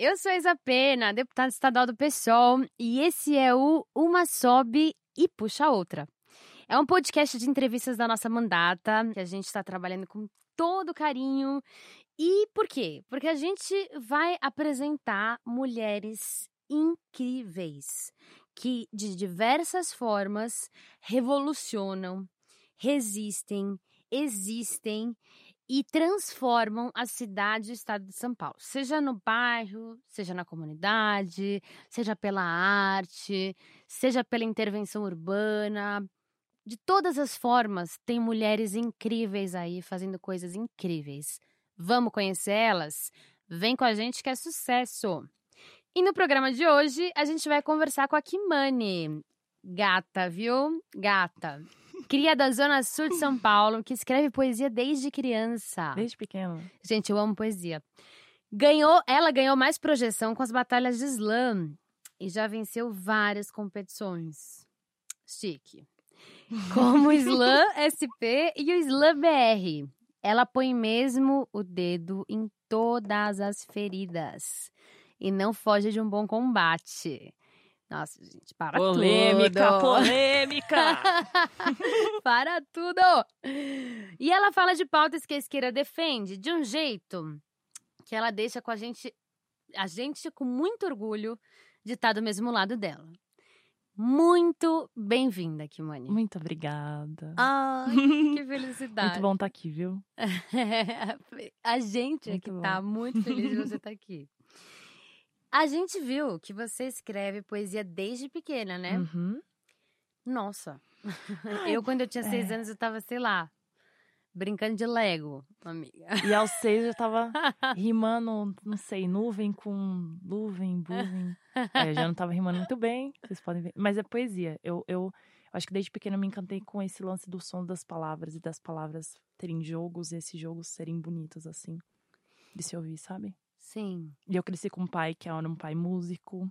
Eu sou Isa Pena, deputada estadual do PSOL, e esse é o Uma Sobe e Puxa Outra. É um podcast de entrevistas da nossa mandata, que a gente está trabalhando com todo carinho. E por quê? Porque a gente vai apresentar mulheres incríveis que, de diversas formas, revolucionam, resistem, existem e transformam a cidade e o estado de São Paulo, seja no bairro, seja na comunidade, seja pela arte, seja pela intervenção urbana. De todas as formas, tem mulheres incríveis aí fazendo coisas incríveis. Vamos conhecer elas? Vem com a gente que é sucesso! E no programa de hoje, a gente vai conversar com a Kimani. Gata, viu? Gata. Cria da Zona Sul de São Paulo, que escreve poesia desde criança. Desde pequeno. Gente, eu amo poesia. Ganhou, ela ganhou mais projeção com as batalhas de slam e já venceu várias competições. Chique. Como o Slam SP e o Slam BR. Ela põe mesmo o dedo em todas as feridas e não foge de um bom combate. Nossa, gente, para Polêmica, tudo. polêmica! para tudo! E ela fala de pautas que a esquerda defende de um jeito que ela deixa com a gente, a gente com muito orgulho de estar do mesmo lado dela. Muito bem-vinda, Kimani. Muito obrigada. Ai, que felicidade. Muito bom estar aqui, viu? a gente é Muito que bom. tá muito feliz de você estar aqui. A gente viu que você escreve poesia desde pequena, né? Uhum. Nossa. Eu, quando eu tinha seis é. anos, eu tava, sei lá, brincando de Lego, amiga. E aos seis eu tava rimando, não sei, nuvem com nuvem, buvem. É, eu já não tava rimando muito bem, vocês podem ver. Mas é poesia. Eu, eu acho que desde pequena eu me encantei com esse lance do som das palavras e das palavras terem jogos e esses jogos serem bonitos, assim. De se ouvir, sabe? Sim. E eu cresci com um pai que era um pai músico,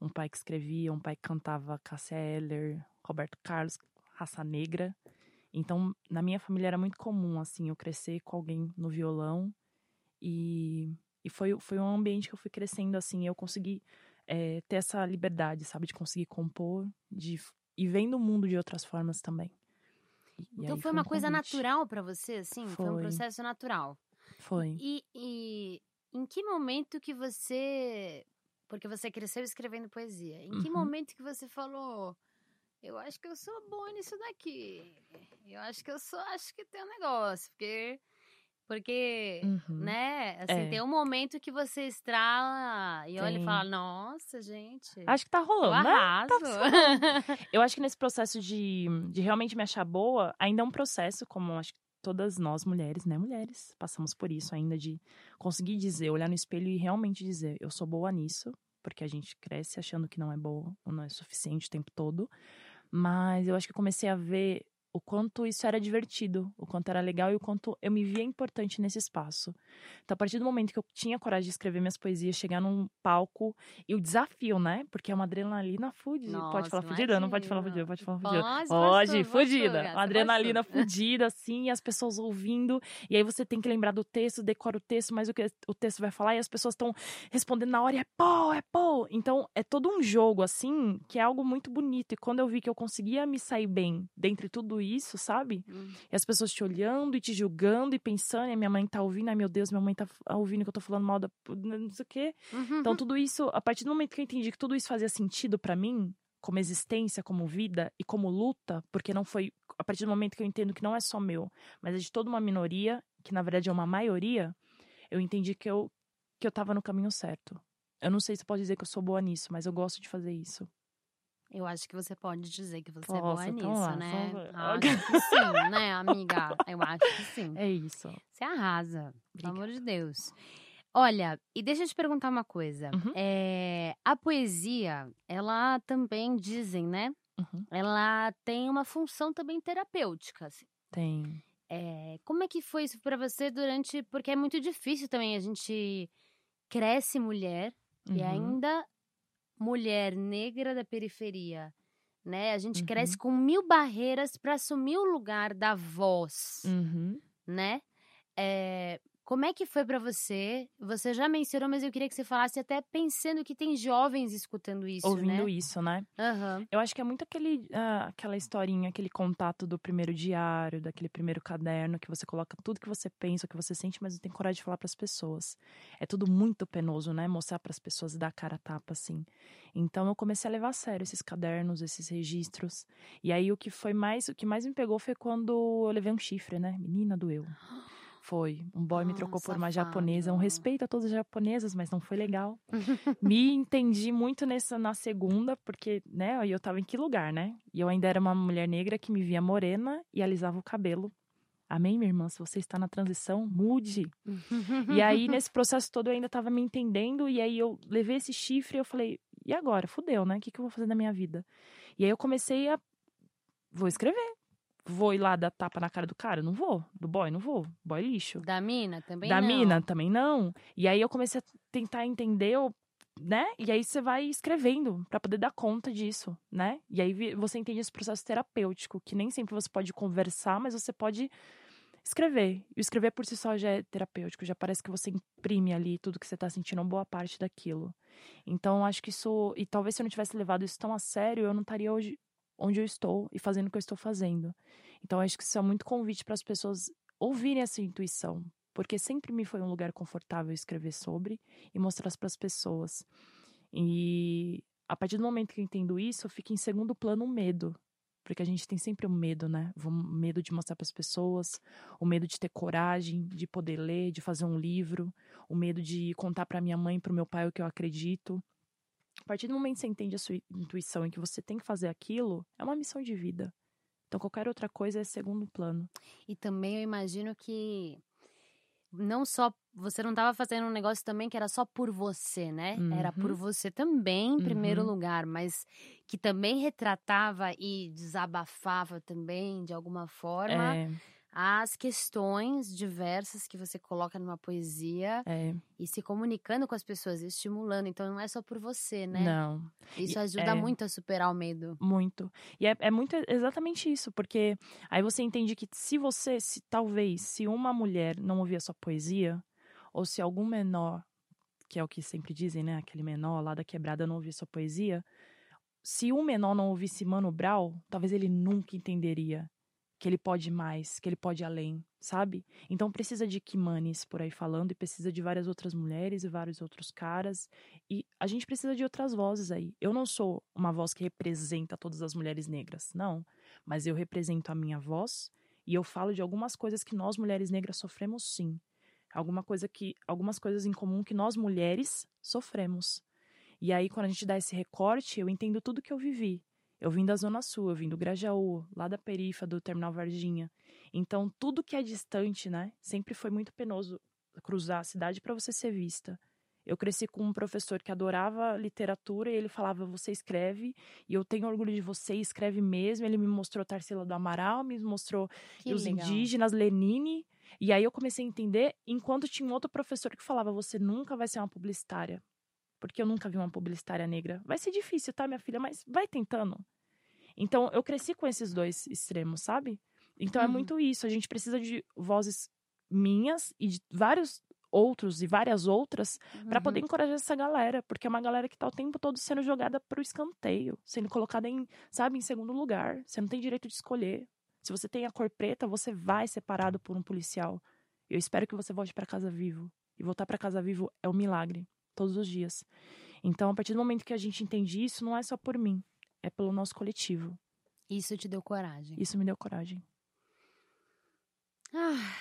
um pai que escrevia, um pai que cantava Cássia Eller, Roberto Carlos, Raça Negra. Então, na minha família era muito comum, assim, eu crescer com alguém no violão. E, e foi, foi um ambiente que eu fui crescendo, assim, eu consegui eh, ter essa liberdade, sabe? De conseguir compor de, e vendo o mundo de outras formas também. E- Então aí foi uma um coisa natural pra você, assim? Foi. um Foi. processo natural. Foi. E, e em que momento que você. Porque você cresceu escrevendo poesia. Em que Uhum. momento que você falou. Eu acho que eu sou boa nisso daqui. Eu acho que eu sou. Acho que tem um negócio. Porque. Porque. Uhum. Né? Assim, É. tem um momento que você estrala e olha e fala: Nossa, gente. Acho que tá eu rolando, né? arraso. Eu acho que nesse processo de, de realmente me achar boa, ainda é um processo, como acho que todas nós mulheres, né, mulheres, passamos por isso ainda, de conseguir dizer, olhar no espelho e realmente dizer, eu sou boa nisso, porque a gente cresce achando que não é boa ou não é suficiente o tempo todo. Mas eu acho que comecei a ver o quanto isso era divertido, o quanto era legal e o quanto eu me via importante nesse espaço. Então, a partir do momento que eu tinha coragem de escrever minhas poesias, chegar num palco e o desafio, né? Porque é uma adrenalina fudida. Pode falar fudida? Não pode falar fudida, pode falar fudida. Pode, Pode, fudida. Uma adrenalina fudida, assim, e as pessoas ouvindo. E aí você tem que lembrar do texto, decora o texto, mas o que o texto vai falar, e as pessoas estão respondendo na hora, e é pô, é pô. Então, é todo um jogo, assim, que é algo muito bonito. E quando eu vi que eu conseguia me sair bem dentre tudo isso, sabe? Hum. E as pessoas te olhando e te julgando e pensando, e a minha mãe tá ouvindo, ai meu Deus, minha mãe tá ouvindo que eu tô falando mal da. não sei o quê. Uhum. Então, tudo isso, a partir do momento que eu entendi que tudo isso fazia sentido pra mim, como existência, como vida e como luta, porque não foi. A partir do momento que eu entendo que não é só meu, mas é de toda uma minoria, que na verdade é uma maioria, eu entendi que eu, que eu tava no caminho certo. Eu não sei se pode dizer que eu sou boa nisso, mas eu gosto de fazer isso. Eu acho que você pode dizer que você é Posso, boa então nisso, lá, né? ver. Acho que sim, né, amiga? Eu acho que sim. É isso. Você arrasa, pelo Obrigada. amor de Deus. Olha, e deixa eu te perguntar uma coisa. Uhum. É, a poesia, ela também, dizem, né? Uhum. Ela tem uma função também terapêutica. assim. Tem. É, como é que foi isso pra você durante. Porque é muito difícil também. A gente cresce mulher e Uhum. ainda mulher negra da periferia. Né? A gente Uhum. cresce com mil barreiras pra assumir o lugar da voz Uhum. né? É, como é que foi pra você? Você já mencionou, mas eu queria que você falasse até pensando que tem jovens escutando isso, Ouvindo né? isso, né? Aham. Eu acho que é muito aquele, ah, aquela historinha, aquele contato do primeiro diário, daquele primeiro caderno que você coloca tudo que você pensa, o que você sente, mas não tem coragem de falar para as pessoas. É tudo muito penoso, né? Mostrar para as pessoas e dar a cara a tapa, assim. Então eu comecei a levar a sério esses cadernos, esses registros. E aí o que foi mais, o que mais me pegou foi quando eu levei um chifre, né? Menina doeu. Foi. Um boy me Ah, trocou por uma safado. japonesa. Um respeito a todas as japonesas, mas não foi legal. me entendi muito nessa na segunda, porque, né, eu tava em que lugar, né? E eu ainda era uma mulher negra que me via morena e alisava o cabelo. Amém, minha irmã? Se você está na transição, mude. E aí, nesse processo todo, eu ainda tava me entendendo. E aí, eu levei esse chifre e eu falei, e agora? Fudeu, né? O que, que eu vou fazer da minha vida? E aí, eu comecei a. Vou escrever. Vou ir lá dar tapa na cara do cara? Não vou. Do boy? Não vou. Boy lixo Da mina também da não. mina também não. E aí eu comecei a tentar entender, né? E aí você vai escrevendo pra poder dar conta disso, né? E aí você entende esse processo terapêutico, que nem sempre você pode conversar, mas você pode escrever. E o escrever por si só já é terapêutico, já parece que você imprime ali tudo que você tá sentindo, uma boa parte daquilo. Então eu acho que isso, e talvez se eu não tivesse levado isso tão a sério, eu não estaria hoje onde eu estou e fazendo o que eu estou fazendo. Então acho que isso é muito convite para as pessoas ouvirem essa intuição, porque sempre me foi um lugar confortável escrever sobre e mostrar para as pessoas. E a partir do momento que eu entendo isso, fica em segundo plano o medo. Porque a gente tem sempre o medo, né? O medo de mostrar para as pessoas, o medo de ter coragem, de poder ler, de fazer um livro, o medo de contar para minha mãe, para o meu pai o que eu acredito. A partir do momento que você entende a sua intuição e que você tem que fazer aquilo, é uma missão de vida. Então qualquer outra coisa é segundo plano. E também eu imagino que não só você não estava fazendo um negócio também que era só por você, né? Era por Uhum. você também, em primeiro Uhum. lugar, mas que também retratava e desabafava também de alguma forma É, as questões diversas que você coloca numa poesia é, e se comunicando com as pessoas, estimulando. Então não é só por você, né? não. Isso ajuda é. muito a superar o medo. Muito. E é, é muito exatamente isso, porque aí você entende que se você, se talvez, se uma mulher não ouvir a sua poesia, ou se algum menor, que é o que sempre dizem, né? Aquele menor lá da quebrada não ouvir sua poesia, se um menor não ouvisse Mano Brown, talvez ele nunca entenderia que ele pode mais, que ele pode além, sabe? Então precisa de Kimanes por aí falando, e precisa de várias outras mulheres e vários outros caras. E a gente precisa de outras vozes aí. Eu não sou uma voz que representa todas as mulheres negras, não. Mas eu represento a minha voz e eu falo de algumas coisas que nós mulheres negras sofremos sim. Alguma coisa que, algumas coisas em comum que nós mulheres sofremos. E aí, quando a gente dá esse recorte, eu entendo tudo que eu vivi. Eu vim da Zona Sul, eu vim do Grajaú, lá da perifa do Terminal Varginha. Então, tudo que é distante, né? Sempre foi muito penoso cruzar a cidade para você ser vista. Eu cresci com um professor que adorava literatura e ele falava: Você escreve, e eu tenho orgulho de você, escreve mesmo. Ele me mostrou Tarsila do Amaral, me mostrou Que os legal. indígenas, Lenine. E aí eu comecei a entender, enquanto tinha um outro professor que falava: Você nunca vai ser uma publicitária. Porque eu nunca vi uma publicitária negra. Vai ser difícil, tá, minha filha? Mas vai tentando. Então, eu cresci com esses dois extremos, sabe? Então, é Uhum. muito isso. A gente precisa de vozes minhas e de vários outros e várias outras para Uhum. poder encorajar essa galera, porque é uma galera que tá o tempo todo sendo jogada pro escanteio, sendo colocada em, sabe, em segundo lugar. Você não tem direito de escolher. Se você tem a cor preta, você vai ser parado por um policial. Eu espero que você volte para casa vivo. E voltar para casa vivo é um milagre, todos os dias. Então, a partir do momento que a gente entende isso, não é só por mim, é pelo nosso coletivo. Isso te deu coragem. Isso me deu coragem. Ai,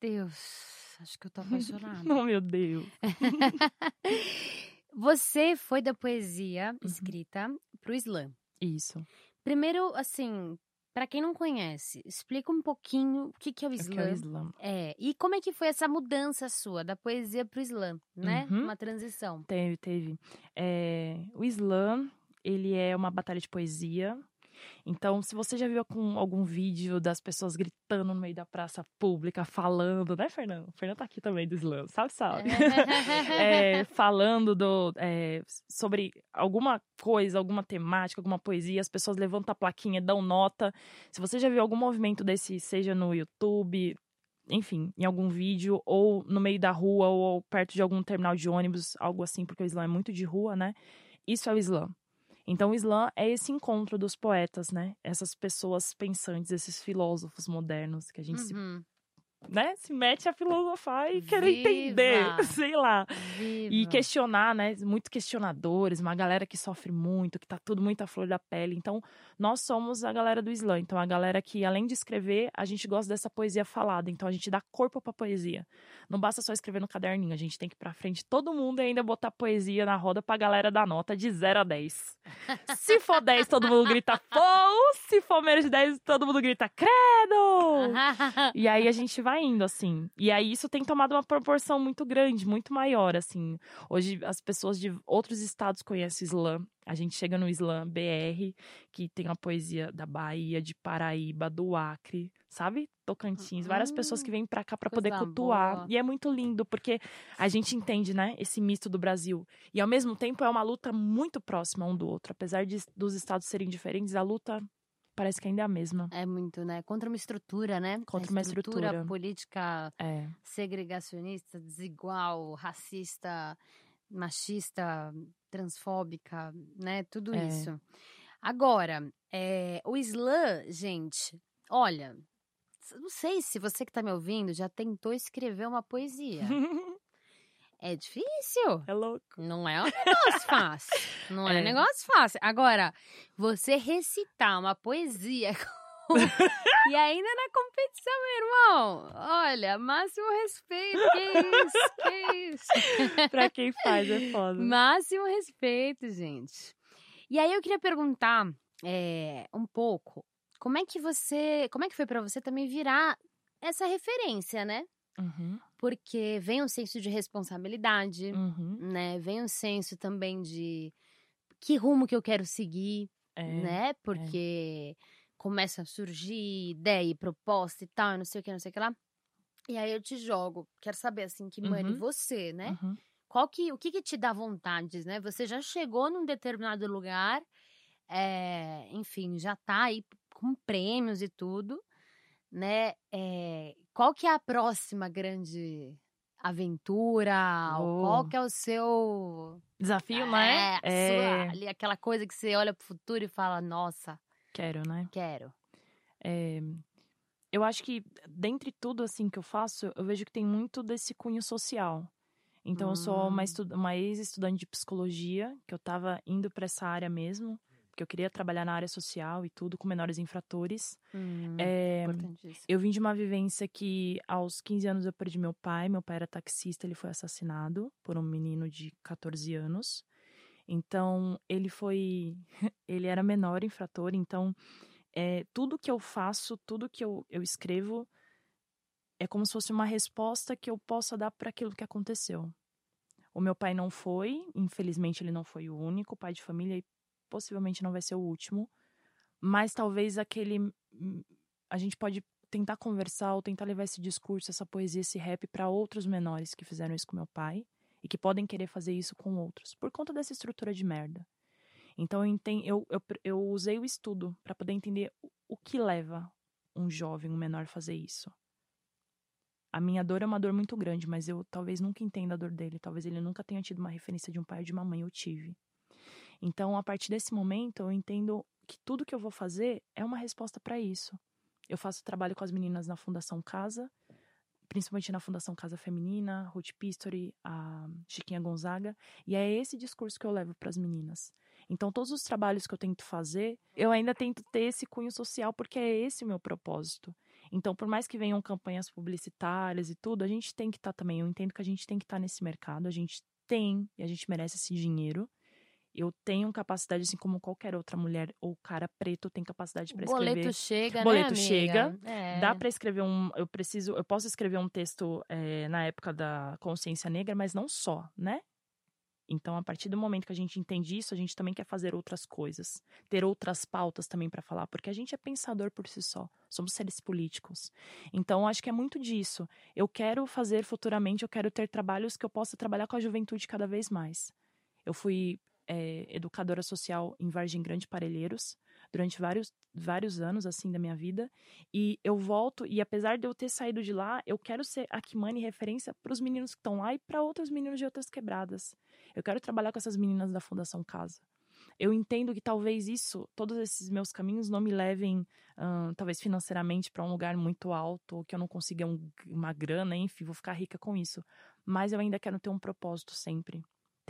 Deus. Acho que eu tô apaixonada. Não, meu Deus. Você foi da poesia Uhum. escrita pro slam. Isso. Primeiro, assim, pra quem não conhece, explica um pouquinho o que, que é o que é o slam. Islã. É, e como é que foi essa mudança sua da poesia pro slam, né? Uhum. Uma transição. Teve, teve. É, o slam, ele é uma batalha de poesia. Então, se você já viu com algum vídeo das pessoas gritando no meio da praça pública, falando, né, Fernando? O Fernando tá aqui também do slam, sabe, sabe? É, falando do, é, sobre alguma coisa, alguma temática, alguma poesia, as pessoas levantam a plaquinha, dão nota. Se você já viu algum movimento desse, seja no YouTube, enfim, em algum vídeo, ou no meio da rua, ou perto de algum terminal de ônibus, algo assim, porque o Islã é muito de rua, né? Isso é o Islã. Então, o Islã é esse encontro dos poetas, né? Essas pessoas pensantes, esses filósofos modernos que a gente se, Uhum. Né, se mete a filosofar e querer Viva! entender, sei lá. Viva. E questionar, né? Muito questionadores, uma galera que sofre muito, que tá tudo muito à flor da pele. Então, nós somos a galera do Islã. Então, a galera que, além de escrever, a gente gosta dessa poesia falada. Então, a gente dá corpo pra poesia. Não basta só escrever no caderninho, a gente tem que ir pra frente todo mundo e ainda botar poesia na roda pra galera dar nota de 0 a 10. Se for 10, todo mundo grita pou! Se for menos de 10, todo mundo grita credo! E aí a gente vai indo, assim. E aí isso tem tomado uma proporção muito grande, muito maior, assim. Hoje as pessoas de outros estados conhecem o Islã. A gente chega no Islã BR, que tem a poesia da Bahia, de Paraíba, do Acre, sabe? Tocantins. Várias pessoas que vêm pra cá pra poder cultuar. boa. E é muito lindo, porque a gente entende, né, esse misto do Brasil. E ao mesmo tempo é uma luta muito próxima um do outro. Apesar de, dos estados serem diferentes, a luta parece que ainda é a mesma. É muito, né? Contra uma estrutura, né? Contra uma estrutura. política É. segregacionista, desigual, racista, machista, transfóbica, né? Tudo É. isso. Agora, é, o Islã, gente, olha, não sei se você que tá me ouvindo já tentou escrever uma poesia. É difícil. é louco. Não é um negócio fácil. Não é, um É. negócio fácil. Agora, você recitar uma poesia e ainda na competição, meu irmão. Olha, máximo respeito. Que isso? Que isso? pra quem faz é foda. Máximo respeito, gente. E aí eu queria perguntar é, um pouco como é que você, como é que foi pra você também virar essa referência, né? Uhum, Porque vem um senso de responsabilidade, uhum. né? Vem um senso também de que rumo que eu quero seguir, É, né? Porque começa a surgir ideia e proposta e tal, não sei o que, não sei o que lá. E aí eu te jogo, quero saber assim, que mane Uhum. você, né? uhum. Qual que, o que que te dá vontade, né? Você já chegou num determinado lugar, é, enfim, já tá aí com prêmios e tudo, né? É, qual que é a próxima grande aventura? Oh. Qual que é o seu... Desafio, né? É, sua- ali, aquela coisa que você olha pro futuro e fala, nossa, Quero, né? quero. É, eu acho que, dentre tudo assim que eu faço, eu vejo que tem muito desse cunho social. Então, eu sou uma, Hum. estu- uma ex-estudante de psicologia, que eu tava indo para essa área mesmo, porque eu queria trabalhar na área social e tudo, com menores infratores. Hum, É, eu vim de uma vivência que, aos 15 anos, eu perdi meu pai. Meu pai era taxista, ele foi assassinado por um menino de 14 anos. Então, ele foi. Ele era menor infrator, então, é, tudo que eu faço, tudo que eu, eu escrevo, é como se fosse uma resposta que eu possa dar para aquilo que aconteceu. O meu pai não foi, infelizmente ele não foi o único pai de família e possivelmente não vai ser o último. Mas talvez aquele. hum, A gente pode tentar conversar ou tentar levar esse discurso, essa poesia, esse rap para outros menores que fizeram isso com meu pai e que podem querer fazer isso com outros, por conta dessa estrutura de merda. Então eu, eu, eu usei o estudo para poder entender o- o que leva um jovem, um menor a fazer isso. A minha dor é uma dor muito grande, mas eu talvez nunca entenda a dor dele. Talvez ele nunca tenha tido uma referência de um pai ou de uma mãe. Eu tive. Então, a partir desse momento, eu entendo que tudo que eu vou fazer é uma resposta para isso. Eu faço trabalho com as meninas na Fundação Casa, principalmente na Fundação Casa Feminina, Ruth Pistori, a Chiquinha Gonzaga, e é esse discurso que eu levo para as meninas. Então, todos os trabalhos que eu tento fazer, eu ainda tento ter esse cunho social, porque é esse o meu propósito. Então, por mais que venham campanhas publicitárias e tudo, a gente tem que estar também. Eu entendo que a gente tem que estar nesse mercado, a gente tem e a gente merece esse dinheiro. Eu tenho capacidade, assim como qualquer outra mulher ou cara preto tem capacidade para escrever. boleto chega, Boleto né, chega, É. Dá para escrever um. Eu preciso. Eu posso escrever um texto eh, na época da consciência negra, mas não só, né? Então, a partir do momento que a gente entende isso, a gente também quer fazer outras coisas, ter outras pautas também para falar, porque a gente é pensador por si só, somos seres políticos. Então, acho que é muito disso. Eu quero fazer futuramente, eu quero ter trabalhos que eu possa trabalhar com a juventude cada vez mais. Eu fui eh, educadora social em Vargem Grande Parelheiros durante vários, vários anos assim da minha vida. E eu volto e apesar de eu ter saído de lá eu quero ser a Kimani referência para os meninos que estão lá e para outros meninos de outras quebradas. Eu quero trabalhar com essas meninas da Fundação Casa. Eu entendo que talvez isso todos esses meus caminhos não me levem ahn, talvez financeiramente para um lugar muito alto ou que eu não consiga um- uma grana enfim vou ficar rica com isso. Mas eu ainda quero ter um propósito sempre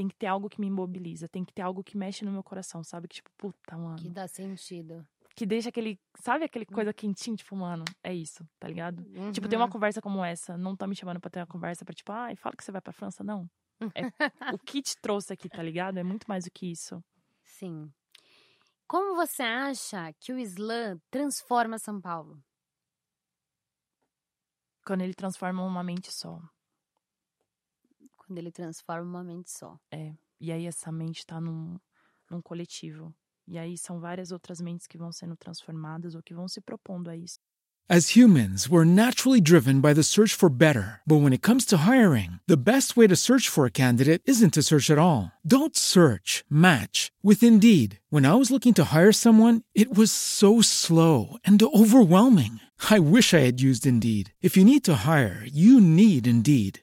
tem que ter algo que me imobiliza, tem que ter algo que mexe no meu coração, sabe? Que tipo, puta, mano. Que dá sentido. Que deixa aquele, sabe aquele coisa quentinha, tipo, mano, é isso, tá ligado? Tipo, tem uma Uhum. conversa como essa, não tá me chamando pra ter uma conversa pra tipo, ai, fala que você vai pra França, não. É, o que te trouxe aqui, tá ligado? É muito mais do que isso. Sim. Como você acha que o Islã transforma São Paulo? Quando ele transforma uma mente só. Quando ele transforma uma mente só. É. E aí essa mente tá num, num coletivo. E aí são várias outras mentes que vão sendo transformadas ou que vão se propondo a isso. As humans, we're naturally driven by the search for better. But when it comes to hiring, the best way to search for a candidate isn't to search at all. Don't search, match with Indeed. When I was looking to hire someone, it was so slow and overwhelming. I wish I had used Indeed. If you need to hire, you need Indeed.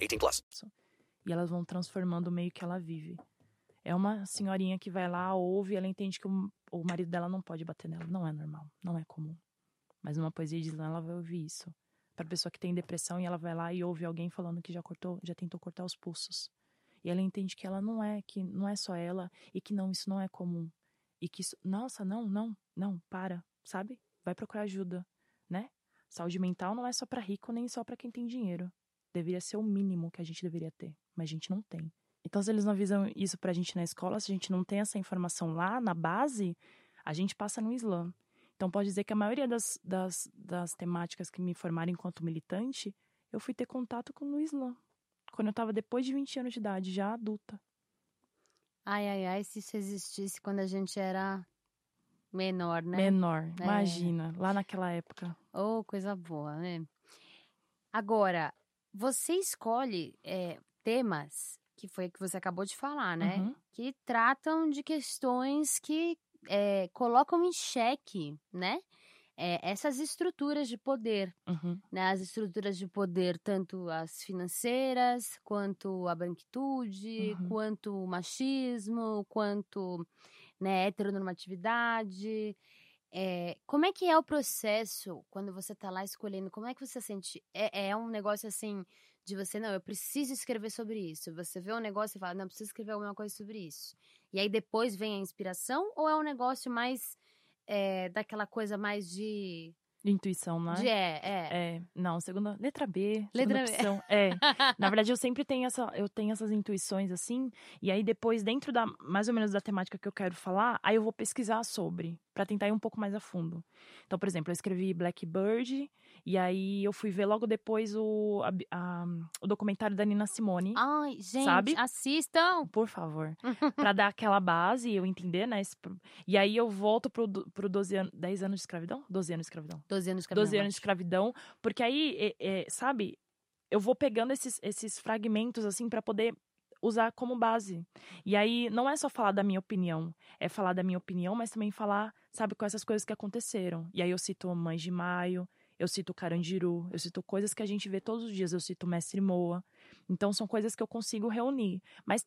18 plus. E elas vão transformando o meio que ela vive. É uma senhorinha que vai lá, ouve, ela entende que o, o marido dela não pode bater nela. Não é normal, não é comum. Mas numa poesia de slam ela vai ouvir isso. Pra pessoa que tem depressão e ela vai lá e ouve alguém falando que já cortou, já tentou cortar os pulsos. E ela entende que ela não é, que não é só ela e que não, isso não é comum. E que isso, nossa, não, não, não, para, sabe? Vai procurar ajuda, né? Saúde mental não é só pra rico nem só pra quem tem dinheiro. Deveria ser o mínimo que a gente deveria ter, mas a gente não tem. Então, se eles não avisam isso pra gente na escola, se a gente não tem essa informação lá na base, a gente passa no Islã. Então, pode dizer que a maioria das, das, das temáticas que me formaram enquanto militante, eu fui ter contato com o Islã. Quando eu tava depois de 20 anos de idade, já adulta. Ai, ai, ai, se isso existisse quando a gente era menor, né? menor. É. Imagina, lá naquela época. Oh, coisa boa, né? Agora, você escolhe é, temas, que foi o que você acabou de falar, né? Uhum. Que tratam de questões que é, colocam em xeque, né? É, essas estruturas de poder, Uhum. né? As estruturas de poder, tanto as financeiras, quanto a branquitude, Uhum. quanto o machismo, quanto né, heteronormatividade. É, como é que é o processo quando você tá lá escolhendo? Como é que você sente? É, é um negócio assim de você, não, eu preciso escrever sobre isso. Você vê um negócio e fala, não, preciso escrever alguma coisa sobre isso. E aí depois vem a inspiração? Ou é um negócio mais é, daquela coisa mais de. De intuição, não é? de é, é. É, não, segunda, letra B, Letra segunda B. É, na verdade eu sempre tenho essa, eu tenho essas intuições assim, e aí depois dentro da mais ou menos da temática que eu quero falar, aí eu vou pesquisar sobre, pra tentar ir um pouco mais a fundo. Então, por exemplo, eu escrevi Blackbird e aí eu fui ver logo depois o a- a- o documentário da Nina Simone. Ai, gente, Sabe? assistam! Por favor. Pra dar aquela base e eu entender, né? esse E aí eu volto pro, pro 12 anos. 10 anos de escravidão? 12 anos de escravidão. 12 anos de 12 escravidão, anos de escravidão, porque aí, é- é, sabe, eu vou pegando esses, esses fragmentos, assim, pra poder usar como base. E aí, não é só falar da minha opinião, é falar da minha opinião, mas também falar, sabe, com essas coisas que aconteceram. E aí eu cito Mães de Maio, eu cito Carandiru, eu cito coisas que a gente vê todos os dias, eu cito Mestre Moa. Então, são coisas que eu consigo reunir. Mas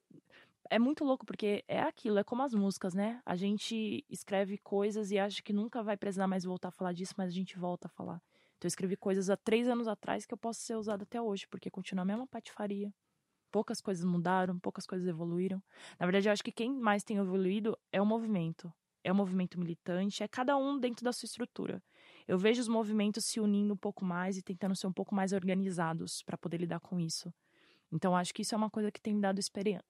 é muito louco, porque é aquilo, é como as músicas, né? A gente escreve coisas e acha que nunca vai precisar mais voltar a falar disso, mas a gente volta a falar. Então, eu escrevi coisas há três anos atrás que eu posso ser usada até hoje, porque continua a mesma patifaria. Poucas coisas mudaram, poucas coisas evoluíram. Na verdade, eu acho que quem mais tem evoluído é o movimento. É o movimento militante, é cada um dentro da sua estrutura. Eu vejo os movimentos se unindo um pouco mais e tentando ser um pouco mais organizados para poder lidar com isso. Então, acho que isso é uma coisa que tem me dado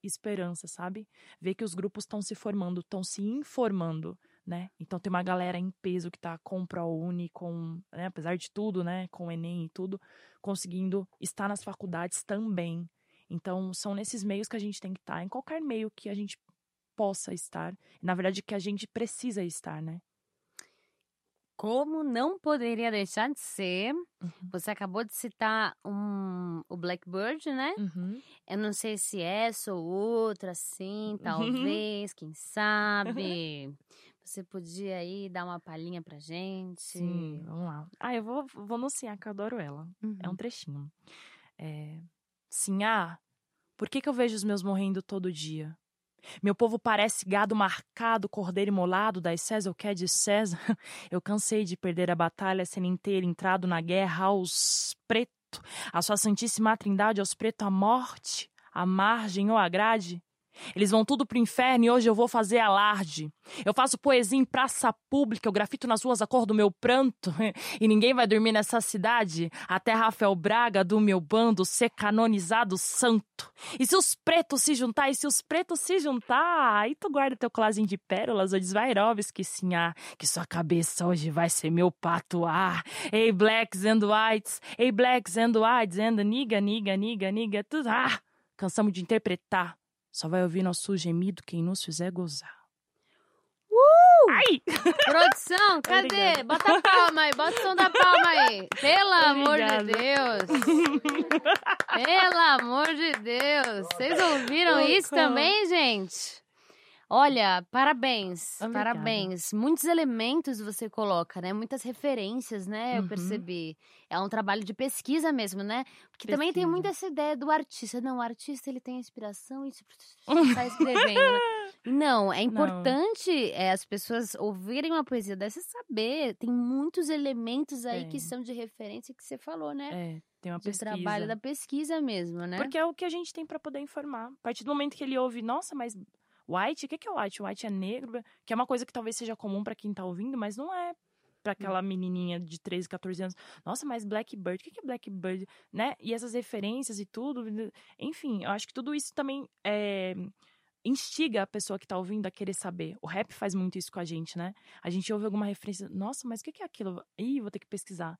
esperança, sabe? Ver que os grupos estão se formando, estão se informando, né? Então, tem uma galera em peso que tá com o ProUni, com, né, apesar de tudo, né, com o Enem e tudo, conseguindo estar nas faculdades também. Então, são nesses meios que a gente tem que estar, em qualquer meio que a gente possa estar. Na verdade, que a gente precisa estar, né? Como não poderia deixar de ser, Uhum. você acabou de citar um, o Blackbird, né? Uhum. Eu não sei se essa ou outra, assim, talvez, quem sabe. Você podia aí dar uma palhinha pra gente? Sim, vamos lá. Ah, eu vou, vou anunciar que eu adoro ela. É um trechinho. É... Sim, ah, por que, que eu vejo os meus morrendo todo dia? Meu povo parece gado marcado, cordeiro imolado, das César o que é de César. Eu cansei de perder a batalha sendo inteira, entrado na guerra aos preto, a sua santíssima trindade aos preto a morte, a margem ou a grade. Eles vão tudo pro inferno e hoje eu vou fazer alarde. Eu faço poesia em praça pública, eu grafito nas ruas a cor do meu pranto. E ninguém vai dormir nessa cidade até Rafael Braga do meu bando ser canonizado santo. E se os pretos se juntar, e se os pretos se juntar, aí tu guarda teu colarzinho de pérolas ou Svairovski, sim, ah, que sua cabeça hoje vai ser meu patuar. Ei, blacks and whites, ei, blacks and whites, and nigga, nigga, nigga, nigga, tudo, ah, cansamos de interpretar. Só vai ouvir nosso gemido quem nos fizer gozar. Ai! Produção, cadê? Obrigada. Bota a palma aí, bota o som da palma aí. Pelo amor de. Deus. Pelo amor de Deus. Vocês ouviram isso também, gente? Olha, parabéns, Obrigada. parabéns. Muitos elementos você coloca, né? Muitas referências, né? Eu Uhum. percebi. É um trabalho de pesquisa mesmo, né? Porque também tem Pesquisa. muito essa ideia do artista. Não, o artista ele tem inspiração e está escrevendo, né? Não, é importante é, as pessoas ouvirem uma poesia dessa e saber. Tem muitos elementos aí que são de referência que você falou, né? É, tem uma de pesquisa. trabalho da pesquisa mesmo, né? Porque é o que a gente tem pra poder informar. A partir do momento que ele ouve, nossa, mas white, o que é white? White é negro, que é uma coisa que talvez seja comum pra quem tá ouvindo, mas não é pra aquela menininha de 13, 14 anos. Nossa, mas Blackbird, o que é Blackbird? Né? E essas referências e tudo. Enfim, eu acho que tudo isso também é, instiga a pessoa que tá ouvindo a querer saber. O rap faz muito isso com a gente, né? A gente ouve alguma referência, nossa, mas o que que é aquilo? Ih, vou ter que pesquisar.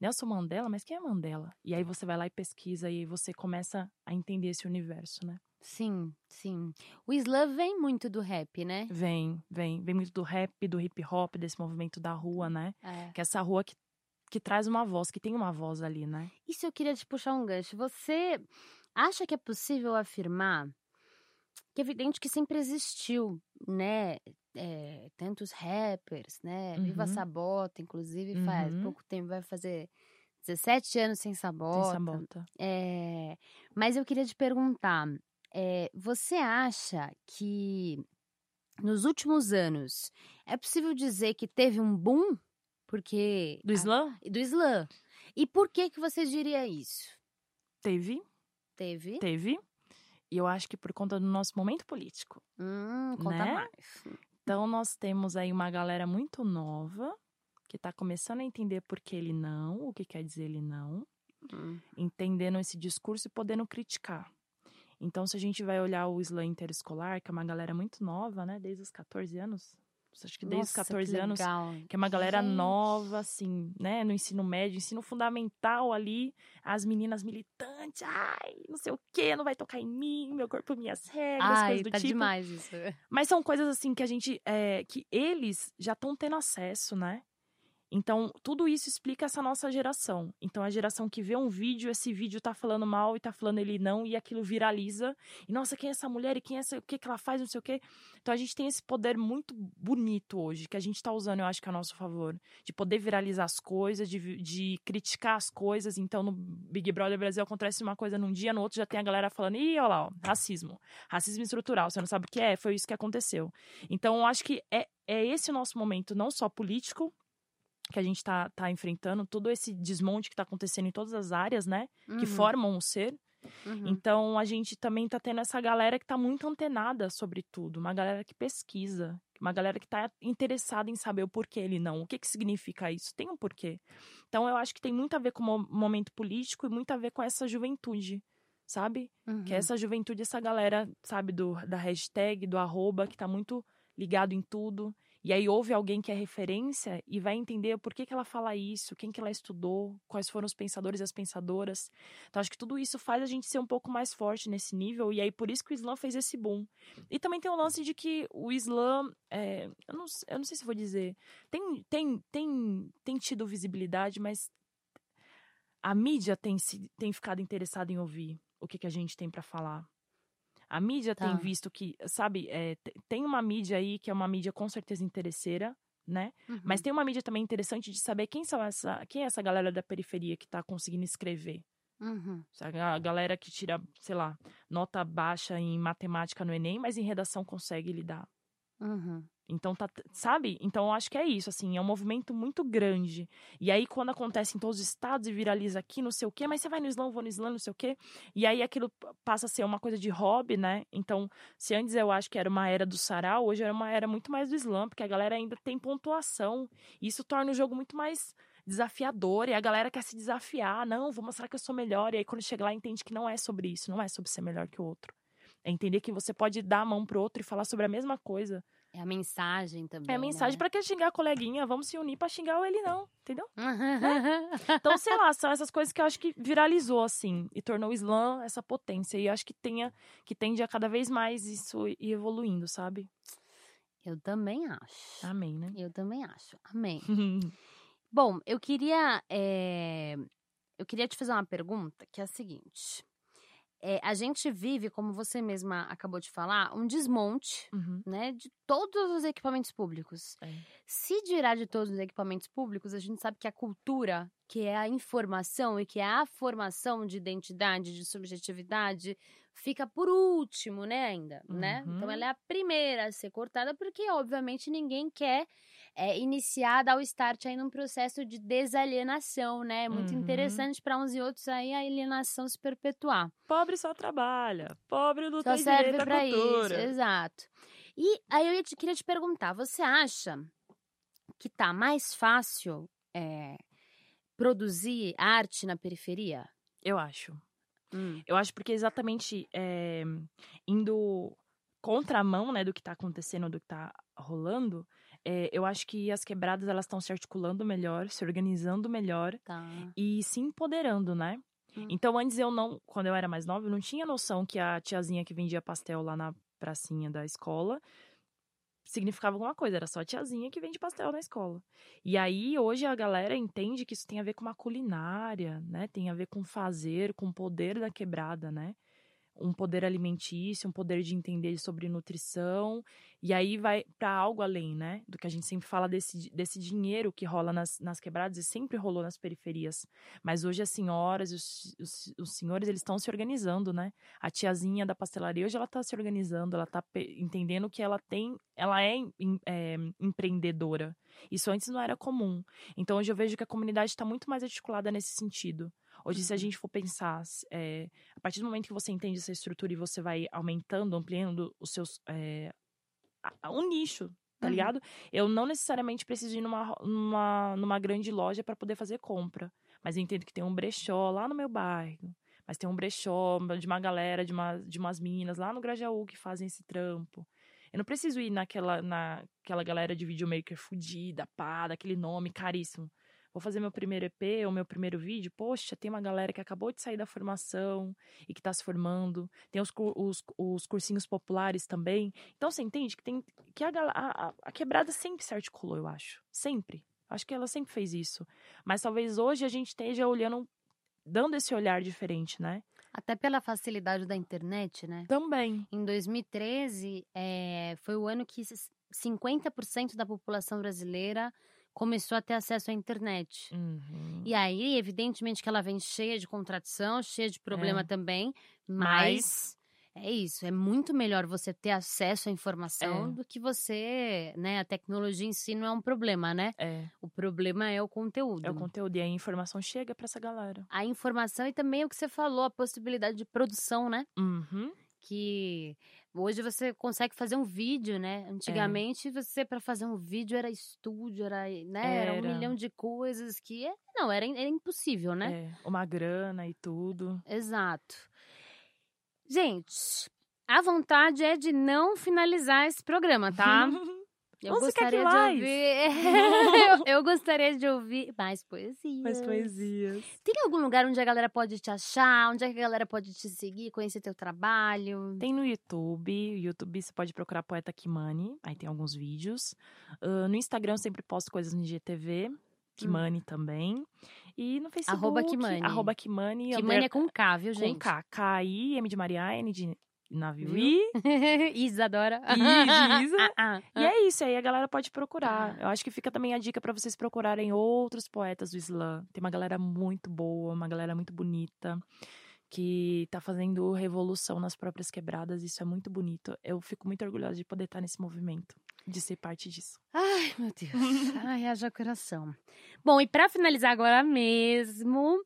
Nelson Mandela, mas quem é Mandela? E aí você vai lá e pesquisa e aí você começa a entender esse universo, né? Sim, sim. O slam vem muito do rap, né? Vem, vem. Vem muito do rap, do hip hop, desse movimento da rua, né? É. Que é essa rua que, que traz uma voz, que tem uma voz ali, né? Isso eu queria te puxar um gancho. Você acha que é possível afirmar que é evidente que sempre existiu, né? É, tantos rappers, né? Viva Uhum. Sabota, inclusive, faz Uhum. pouco tempo, vai fazer 17 anos sem Sabota. sabota. É, mas eu queria te perguntar, é, você acha que nos últimos anos é possível dizer que teve um boom? Porque Do slam? do slam. E por que que você diria isso? Teve, Teve? teve. E eu acho que por conta do nosso momento político. Hum, conta Né? mais. Então, nós temos aí uma galera muito nova que tá começando a entender por que ele não, o que quer dizer ele não, Hum. entendendo esse discurso e podendo criticar. Então, se a gente vai olhar o slam interescolar, que é uma galera muito nova, né, desde os 14 anos, acho que desde os Nossa, 14 que anos, que é uma galera Gente. nova, assim, né, no ensino médio, ensino fundamental ali, as meninas militantes, ai, não sei o quê, não vai tocar em mim, meu corpo, minhas regras, Ai, coisas do tá tipo. demais isso. Mas são coisas assim que a gente. é, que eles já estão tendo acesso, né? Então, tudo isso explica essa nossa geração. Então, a geração que vê um vídeo, esse vídeo tá falando mal e tá falando ele não, e aquilo viraliza. E, nossa, quem é essa mulher? E quem é essa, o que, que ela faz? Não sei o quê. Então, a gente tem esse poder muito bonito hoje, que a gente tá usando, eu acho que a nosso favor. De poder viralizar as coisas, de, de criticar as coisas. Então, no Big Brother Brasil acontece uma coisa num dia, no outro já tem a galera falando, ih, olha lá, ó, racismo. Racismo estrutural. Você não sabe o que é? Foi isso que aconteceu. Então, eu acho que é, é esse o nosso momento, não só político, que a gente está tá enfrentando, todo esse desmonte que está acontecendo em todas as áreas, né? Que Uhum, formam o ser. uhum. Então, a gente também tá tendo essa galera que tá muito antenada sobre tudo. Uma galera que pesquisa. Uma galera que tá interessada em saber o porquê ele não. O que que significa isso? Tem um porquê. Então, eu acho que tem muito a ver com o mo- momento político e muito a ver com essa juventude, sabe? Que é Uhum. essa juventude, essa galera, sabe, do, da hashtag, do arroba, que tá muito ligado em tudo. E aí ouve alguém que é referência e vai entender por que, que ela fala isso, quem que ela estudou, quais foram os pensadores e as pensadoras. Então, acho que tudo isso faz a gente ser um pouco mais forte nesse nível. E aí, por isso que o Islã fez esse boom. E também tem o lance de que o Islã, é, eu, não, eu não sei se vou dizer, tem, tem, tem, tem tido visibilidade, mas a mídia tem, tem ficado interessada em ouvir o que, que a gente tem para falar. A mídia Tá. tem visto que, sabe, é, te- tem uma mídia aí que é uma mídia com certeza interesseira, né? Uhum. Mas tem uma mídia também interessante de saber quem são essa, quem é essa galera da periferia que tá conseguindo escrever. Uhum. A galera que tira, sei lá, nota baixa em matemática no Enem, mas em redação consegue lidar. Uhum. Então, tá, sabe? Então, eu acho que é isso, assim, é um movimento muito grande. E aí, quando acontece em todos os estados e viraliza aqui, não sei o quê, mas você vai no Islã, vou no Islã, não sei o quê. E aí, aquilo passa a ser uma coisa de hobby, né? Então, se antes eu acho que era uma era do sarau, hoje era uma era muito mais do Islã, porque a galera ainda tem pontuação. E isso torna o jogo muito mais desafiador, e a galera quer se desafiar. Não, vou mostrar que eu sou melhor. E aí, quando chega lá, entende que não é sobre isso, não é sobre ser melhor que o outro. É entender que você pode dar a mão pro outro e falar sobre a mesma coisa. É a mensagem também. É a mensagem né? pra que xingar a coleguinha? Vamos se unir pra xingar o ele não, entendeu? Uhum. Então, sei lá, são essas coisas que eu acho que viralizou, assim, e tornou o Islã essa potência. E eu acho que tenha, que tende a cada vez mais isso ir evoluindo, sabe? Eu também acho. Amém, né? Eu também acho. Amém. Bom, eu queria. é, Eu queria te fazer uma pergunta que é a seguinte. É, a gente vive, como você mesma acabou de falar, um desmonte Uhum. né, de todos os equipamentos públicos. É. Se dirá de todos os equipamentos públicos, a gente sabe que a cultura, que é a informação e que é a formação de identidade, de subjetividade, fica por último, né, ainda, né? Uhum. Então ela é a primeira a ser cortada porque, obviamente, ninguém quer é, iniciar, dar o start aí num processo de desalienação, né? É muito Uhum. interessante para uns e outros aí a alienação se perpetuar. Pobre só trabalha. Pobre não Só tem serve direito pra isso, exato. E aí eu te- queria te perguntar, você acha que tá mais fácil é, produzir arte na periferia? Eu acho. Hum, Eu acho porque exatamente é, indo contramão, né, do que tá acontecendo, do que tá rolando, é, eu acho que as quebradas elas estão se articulando melhor, se organizando melhor tá. e se empoderando, né? Hum. Então, antes eu não, quando eu era mais nova, eu não tinha noção que a tiazinha que vendia pastel lá na pracinha da escola significava alguma coisa, era só a tiazinha que vende pastel na escola. E aí, hoje a galera entende que isso tem a ver com uma culinária, né? Tem a ver com fazer, com o poder da quebrada, né? Um poder alimentício, um poder de entender sobre nutrição. E aí vai para algo além, né? Do que a gente sempre fala desse, desse dinheiro que rola nas, nas quebradas e sempre rolou nas periferias. Mas hoje as senhoras, os, os, os senhores, eles estão se organizando, né? A tiazinha da pastelaria hoje ela tá se organizando, ela tá pe- entendendo que ela tem, ela é, é, empreendedora. Isso antes não era comum. Então hoje eu vejo que a comunidade está muito mais articulada nesse sentido. Hoje, se a gente for pensar, é, a partir do momento que você entende essa estrutura e você vai aumentando, ampliando os seus. é, a- um nicho, tá Uhum. ligado? Eu não necessariamente preciso ir numa, numa, numa grande loja para poder fazer compra. Mas eu entendo que tem um brechó lá no meu bairro. Mas tem um brechó de uma galera, de, uma, de umas meninas lá no Grajaú que fazem esse trampo. Eu não preciso ir naquela, naquela galera de videomaker fudida, pá, daquele nome caríssimo. Vou fazer meu primeiro EP ou meu primeiro vídeo. Poxa, tem uma galera que acabou de sair da formação e que tá se formando. Tem os, os, os cursinhos populares também. Então você entende que tem que a, a, a- quebrada sempre se articulou, eu acho. Sempre. Acho que ela sempre fez isso. Mas talvez hoje a gente esteja olhando, dando esse olhar diferente, né? Até pela facilidade da internet, né? Também. Em 2013, é, foi o ano que s- 50% da população brasileira começou a ter acesso à internet. Uhum. E aí, evidentemente que ela vem cheia de contradição, cheia de problema É. também, Mas- mas é isso, é muito melhor você ter acesso à informação É. do que você, né, a tecnologia em si não é um problema, né? É, O problema é o conteúdo. é o conteúdo. E a informação chega pra essa galera. A informação e também o que você falou, a possibilidade de produção, né? Uhum. Que hoje você consegue fazer um vídeo, né? Antigamente você para fazer um vídeo era estúdio, era, né? Era um Era. milhão de coisas que é- não era, era impossível, né? É, uma grana e tudo. Exato. Gente, a vontade é de não finalizar esse programa, tá? Eu que gostaria de mais? ouvir. eu, eu gostaria de ouvir mais poesia. Mais poesias. Tem algum lugar onde a galera pode te achar? Onde é que a galera pode te seguir, conhecer teu trabalho? Tem no YouTube. O YouTube você pode procurar Poeta Kimani. Aí tem alguns vídeos. Ah, no Instagram eu sempre posto coisas no IGTV. Kimani também. E no Facebook. Hum. Arroba Kimani. Arroba Kimani. Under- mãe é com K, viu, com gente? K. K-I, M de Maria, N de navio. Viu? I. Isadora. Isa. Ah, ah, E é isso, aí a galera pode procurar. Eu acho que fica também a dica pra vocês procurarem outros poetas do Islã. Tem uma galera muito boa, uma galera muito bonita, que tá fazendo revolução nas próprias quebradas. Isso é muito bonito. Eu fico muito orgulhosa de poder estar nesse movimento, de ser parte disso. Ai, meu Deus. Ai, haja coração. Bom, e pra finalizar agora mesmo,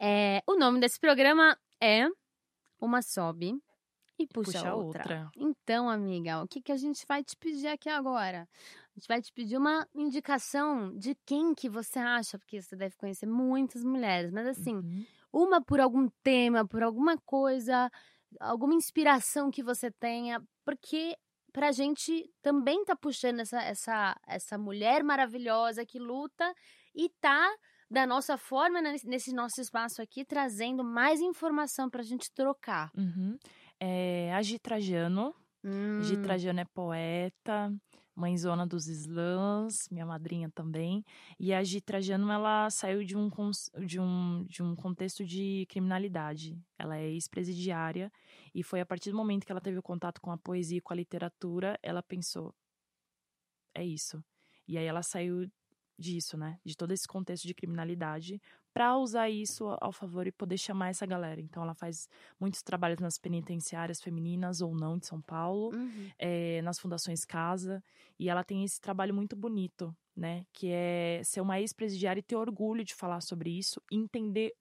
é, o nome desse programa é Uma Sobe e Puxa, Puxa outra. outra. Então, amiga, o que, que a gente vai te pedir aqui agora? A gente vai te pedir uma indicação de quem que você acha, porque você deve conhecer muitas mulheres, mas assim, Uhum. uma por algum tema, por alguma coisa, alguma inspiração que você tenha, porque pra gente também tá puxando essa, essa, essa mulher maravilhosa que luta e tá da nossa forma né, nesse- nesse nosso espaço aqui trazendo mais informação pra gente trocar. Uhum. É, a Gi Trajano. Hum, é poeta, mãezona dos slams, minha madrinha também. E a Gi Trajano, ela saiu de um, de um, de um contexto de criminalidade. Ela é ex-presidiária e foi a partir do momento que ela teve o contato com a poesia e com a literatura, ela pensou, é isso. E aí ela saiu disso, né? De todo esse contexto de criminalidade para usar isso ao favor e poder chamar essa galera. Então ela faz muitos trabalhos nas penitenciárias femininas ou não de São Paulo uhum. é, nas fundações Casa, e ela tem esse trabalho muito bonito, né? Que é ser uma ex-presidiária e ter orgulho de falar sobre isso, e entender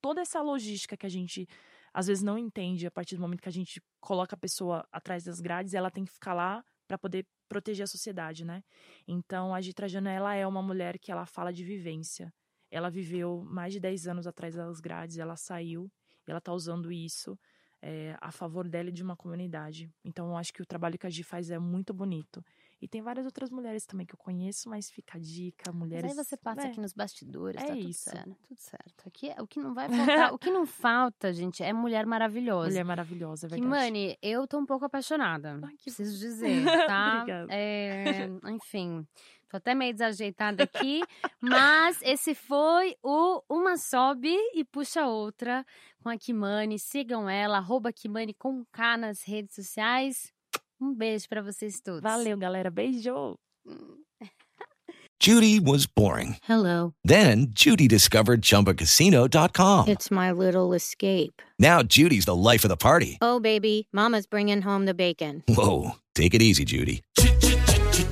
toda essa logística que a gente às vezes não entende a partir do momento que a gente coloca a pessoa atrás das grades, ela tem que ficar lá para poder proteger a sociedade, né? Então a Gitra Jana, ela é uma mulher que ela fala de vivência. Ela viveu mais de 10 anos atrás das grades, ela saiu, e ela tá usando isso é, a favor dela e de uma comunidade. Então, eu acho que o trabalho que a Gi faz é muito bonito. E tem várias outras mulheres também que eu conheço, mas fica a dica, Mas mulheres. aí você passa né? aqui nos bastidores, É tá tudo isso. certo, tudo certo. Aqui, é- o que não vai faltar, o que não falta, gente, é mulher maravilhosa. Mulher maravilhosa, é Que, verdade. Mani, eu tô um pouco apaixonada. Ai, que preciso dizer, tá? Obrigada. É, enfim, tô até meio desajeitada aqui, mas esse foi o Uma Sobe e Puxa Outra com a Kimani. Sigam ela, arroba Kimani com K nas redes sociais. Um beijo pra vocês todos. Valeu, galera. Beijo! Judy was boring. Hello. Then Judy discovered ChumbaCasino.com. It's my little escape. Now Judy's the life of the party. Oh, baby, Mama's bringing home the bacon. Whoa, take it easy, Judy.